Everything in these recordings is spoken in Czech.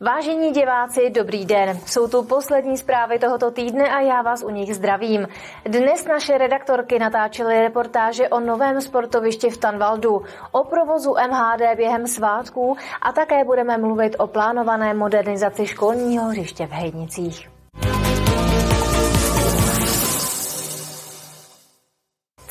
Vážení diváci, dobrý den. Jsou tu poslední zprávy tohoto týdne a já vás u nich zdravím. Dnes naše redaktorky natáčely reportáže o novém sportovišti v Tanvaldu, o provozu MHD během svátků a také budeme mluvit o plánované modernizaci školního hřiště v Hejnicích.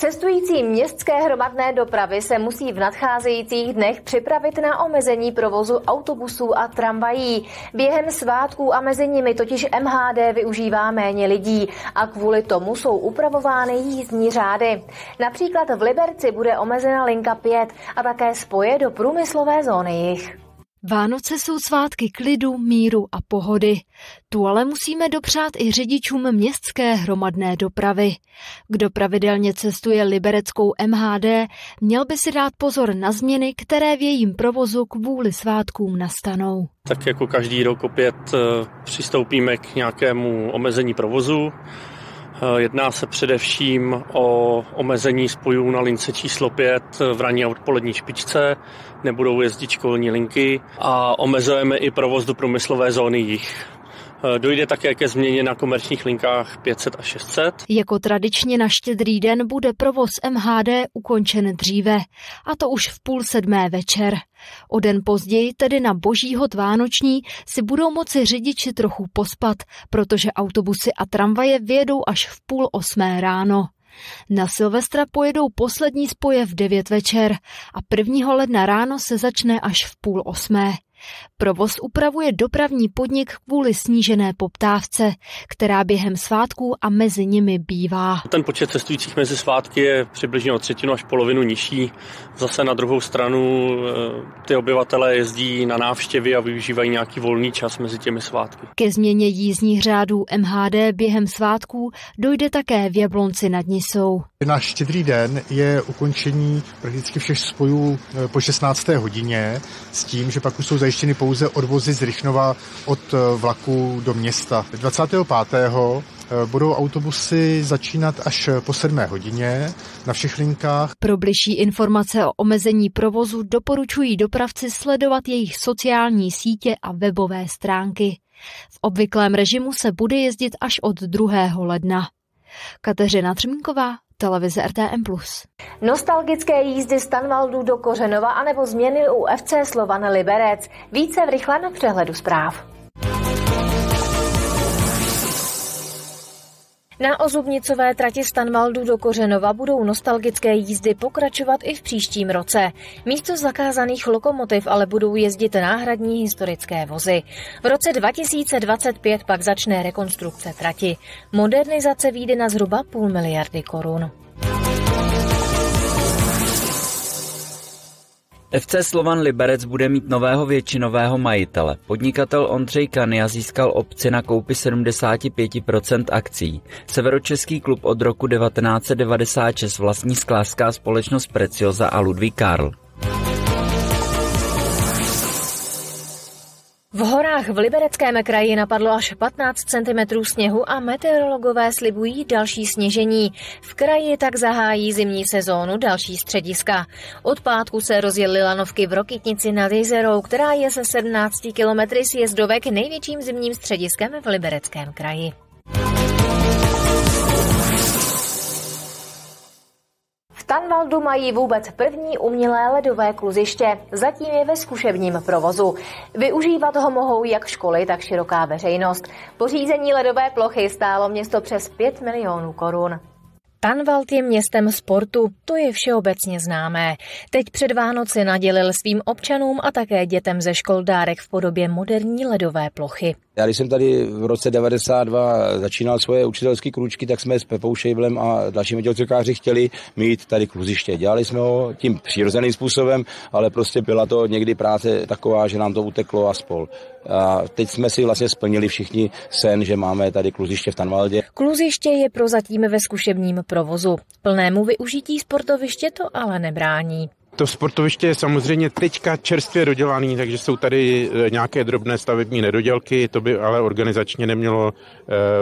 Cestující městské hromadné dopravy se musí v nadcházejících dnech připravit na omezení provozu autobusů a tramvají. Během svátků a mezi nimi totiž MHD využívá méně lidí a kvůli tomu jsou upravovány jízdní řády. Například v Liberci bude omezena linka 5 a také spoje do průmyslové zóny jich. Vánoce jsou svátky klidu, míru a pohody. Tu ale musíme dopřát i řidičům městské hromadné dopravy. Kdo pravidelně cestuje libereckou MHD, měl by si dát pozor na změny, které v jejím provozu kvůli svátkům nastanou. Tak jako každý rok opět eh, přistoupíme k nějakému omezení provozu. Eh, jedná se především o omezení spojů na lince číslo 5 v ranní a odpolední špičce, nebudou jezdit školní linky a omezujeme i provoz do průmyslové zóny jich. Eh, dojde také ke změně na komerčních linkách 500 a 600. Jako tradičně na štědrý den bude provoz MHD ukončen dříve, a to už v půl sedmé večer. O den později, tedy na boží hod Vánoční, si budou moci řidiči trochu pospat, protože autobusy a tramvaje vyjedou až v půl osmé ráno. Na Silvestra pojedou poslední spoje v 9 večer a 1. ledna ráno se začne až v půl osmé. Provoz upravuje dopravní podnik kvůli snížené poptávce, která během svátků a mezi nimi bývá. Ten počet cestujících mezi svátky je přibližně o třetinu až polovinu nižší. Zase na druhou stranu eh, ty obyvatele jezdí na návštěvy a využívají nějaký volný čas mezi těmi svátky. Ke změně jízdních řádů MHD během svátků dojde také v Jablonci nad Nisou. Na štědrý den je ukončení prakticky všech spojů eh, po 16. hodině s tím, že pak už jsou zajištěny pouze odvozy z Rychnova od eh, vlaku do města. 25. Eh, budou autobusy začínat až po 7 hodině na všech linkách. Pro bližší informace o omezení provozu doporučují dopravci sledovat jejich sociální sítě a webové stránky. V obvyklém režimu se bude jezdit až od 2. ledna. Kateřina Třmínková, televize RTM+. Nostalgické jízdy z Tanvaldu do Kořenova anebo změny u FC Slovan Liberec. Více v rychlém přehledu zpráv. Na ozubnicové trati Stanvaldu do Kořenova budou nostalgické jízdy pokračovat i v příštím roce. Místo zakázaných lokomotiv ale budou jezdit náhradní historické vozy. V roce 2025 pak začne rekonstrukce trati. Modernizace výjde na zhruba půl miliardy korun. FC Slovan Liberec bude mít nového většinového majitele. Podnikatel Ondřej Kania získal opci na koupi 75% akcí. Severočeský klub od roku 1996 vlastní sklářská společnost Precioza a Ludvík Karl. V horách v Libereckém kraji napadlo až 15 cm sněhu a meteorologové slibují další sněžení. V kraji tak zahájí zimní sezónu další střediska. Od pátku se rozjeli lanovky v Rokytnici nad jezerou, která je se 17 kilometry sjezdovek největším zimním střediskem v Libereckém kraji. V Tanvaldu mají vůbec první umělé ledové kluziště. Zatím je ve zkušebním provozu. Využívat ho mohou jak školy, tak široká veřejnost. Pořízení ledové plochy stálo město přes 5 milionů korun. Tanvald je městem sportu, to je všeobecně známé. Teď před Vánoci nadělil svým občanům a také dětem ze škol dárek v podobě moderní ledové plochy. Já když jsem tady v roce 92 začínal svoje učitelské kručky, tak jsme s Pepou Šejblem a dalšími tělocvikáři chtěli mít tady kluziště. Dělali jsme ho tím přirozeným způsobem, ale prostě byla to někdy práce taková, že nám to uteklo a spol. A teď jsme si vlastně splnili všichni sen, že máme tady kluziště v Tanvaldě. Kluziště je prozatím ve zkušebním provozu. Plnému využití sportoviště to ale nebrání. To sportoviště je samozřejmě teďka čerstvě dodělaný, takže jsou tady e, nějaké drobné stavební nedodělky, to by ale organizačně nemělo e,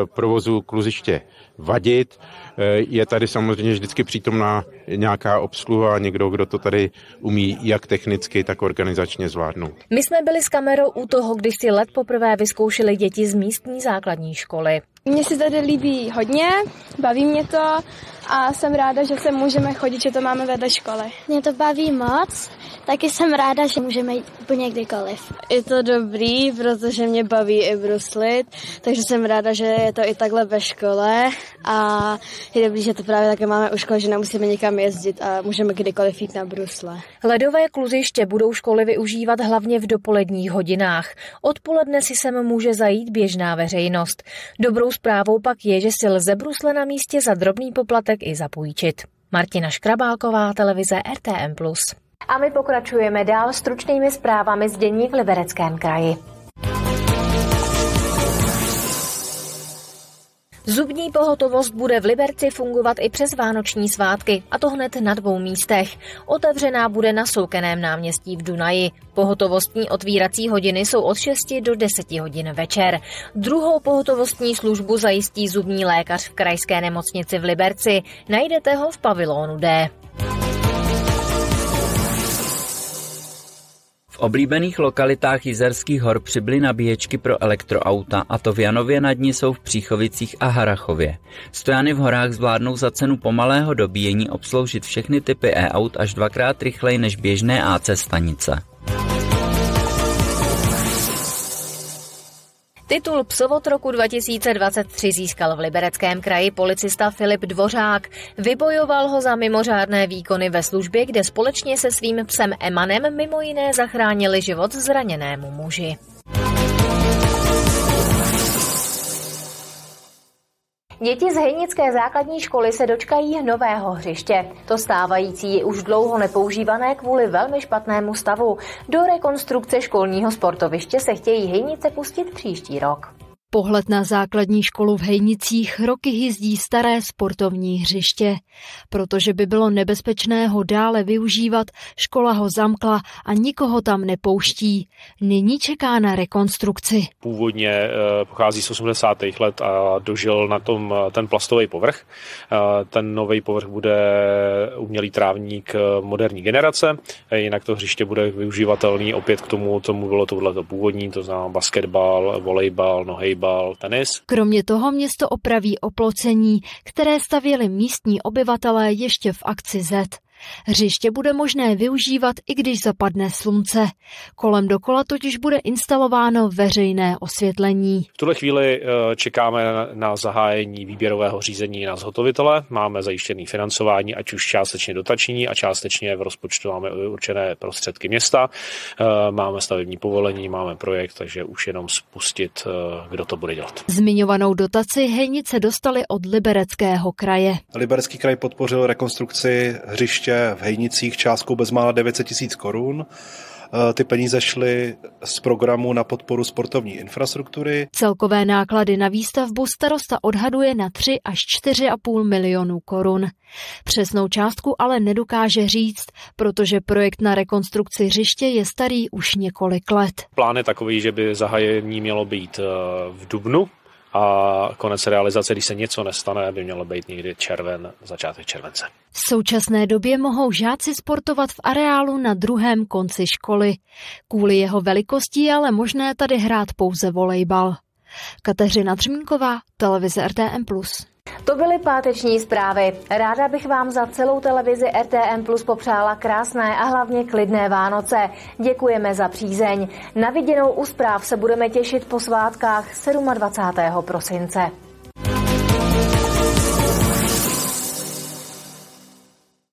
provozu kluziště vadit. E, je tady samozřejmě vždycky přítomná nějaká obsluha, někdo, kdo to tady umí jak technicky, tak organizačně zvládnout. My jsme byli s kamerou u toho, když si let poprvé vyzkoušeli děti z místní základní školy. Mně se tady líbí hodně, baví mě to a jsem ráda, že se můžeme chodit, že to máme vedle školy. Mě to baví moc, taky jsem ráda, že můžeme jít úplně kdykoliv. Je to dobrý, protože mě baví i bruslit, takže jsem ráda, že je to i takhle ve škole a je dobrý, že to právě také máme u školy, že nemusíme někam jezdit a můžeme kdykoliv jít na brusle. Ledové kluziště budou školy využívat hlavně v dopoledních hodinách. Odpoledne si sem může zajít běžná veřejnost. Dobrou zprávou pak je, že si lze brusle na místě za drobný poplatek i zapůjčit. Martina Škrabálková, televize RTM+. A my pokračujeme dál stručnými zprávami z dění v Libereckém kraji. Zubní pohotovost bude v Liberci fungovat i přes vánoční svátky, a to hned na dvou místech. Otevřená bude na Soukeném náměstí v Dunaji. Pohotovostní otvírací hodiny jsou od 6 do 10 hodin večer. Druhou pohotovostní službu zajistí zubní lékař v krajské nemocnici v Liberci. Najdete ho v pavilonu D. oblíbených lokalitách Jizerských hor přibyly nabíječky pro elektroauta a to v Janově nad ní jsou v Příchovicích a Harachově. Stojany v horách zvládnou za cenu pomalého dobíjení obsloužit všechny typy e-aut až dvakrát rychleji než běžné AC stanice. Titul Psovod roku 2023 získal v Libereckém kraji policista Filip Dvořák. Vybojoval ho za mimořádné výkony ve službě, kde společně se svým psem Emanem mimo jiné zachránili život zraněnému muži. Děti z Hejnické základní školy se dočkají nového hřiště. To stávající je už dlouho nepoužívané kvůli velmi špatnému stavu. Do rekonstrukce školního sportoviště se chtějí Hejnice pustit příští rok. Pohled na základní školu v Hejnicích roky hyzdí staré sportovní hřiště. Protože by bylo nebezpečné ho dále využívat, škola ho zamkla a nikoho tam nepouští. Nyní čeká na rekonstrukci. Původně eh, pochází z 80. let a dožil na tom eh, ten plastový povrch. Eh, ten nový povrch bude umělý trávník moderní generace, jinak to hřiště bude využívatelný opět k tomu, tomu bylo tohle původní, to znamená basketbal, volejbal, nohejbal, fotbal, tenis. Kromě toho město opraví oplocení, které stavěli místní obyvatelé ještě v akci Z. Hřiště bude možné využívat, i když zapadne slunce. Kolem dokola totiž bude instalováno veřejné osvětlení. V tuhle chvíli eh, čekáme na zahájení výběrového řízení na zhotovitele. Máme zajištěné financování, ať už částečně dotační a částečně v rozpočtu máme určené prostředky města. Eh, máme stavební povolení, máme projekt, takže už jenom spustit, eh, kdo to bude dělat. Zmiňovanou dotaci Hejnice dostali od Libereckého kraje. Liberecký kraj podpořil rekonstrukci hřiště hřiště v Hejnicích částkou bezmála 900 tisíc korun. Eh, ty peníze šly z programu na podporu sportovní infrastruktury. Celkové náklady na výstavbu starosta odhaduje na 3 až 4,5 milionů korun. Přesnou částku ale nedokáže říct, protože projekt na rekonstrukci hřiště je starý už několik let. Plán je takový, že by zahájení mělo být eh, v Dubnu a konec realizace, když se něco nestane, by mělo být někdy červen, začátek července. V současné době mohou žáci sportovat v areálu na druhém konci školy. Kvůli jeho velikosti je ale možné tady hrát pouze volejbal. Kateřina Třmínková, televize RTM+. To byly páteční zprávy. Ráda bych vám za celou televizi RTM Plus popřála krásné a hlavně klidné Vánoce. Děkujeme za přízeň. Na viděnou u zpráv se budeme těšit po svátkách 27. prosince.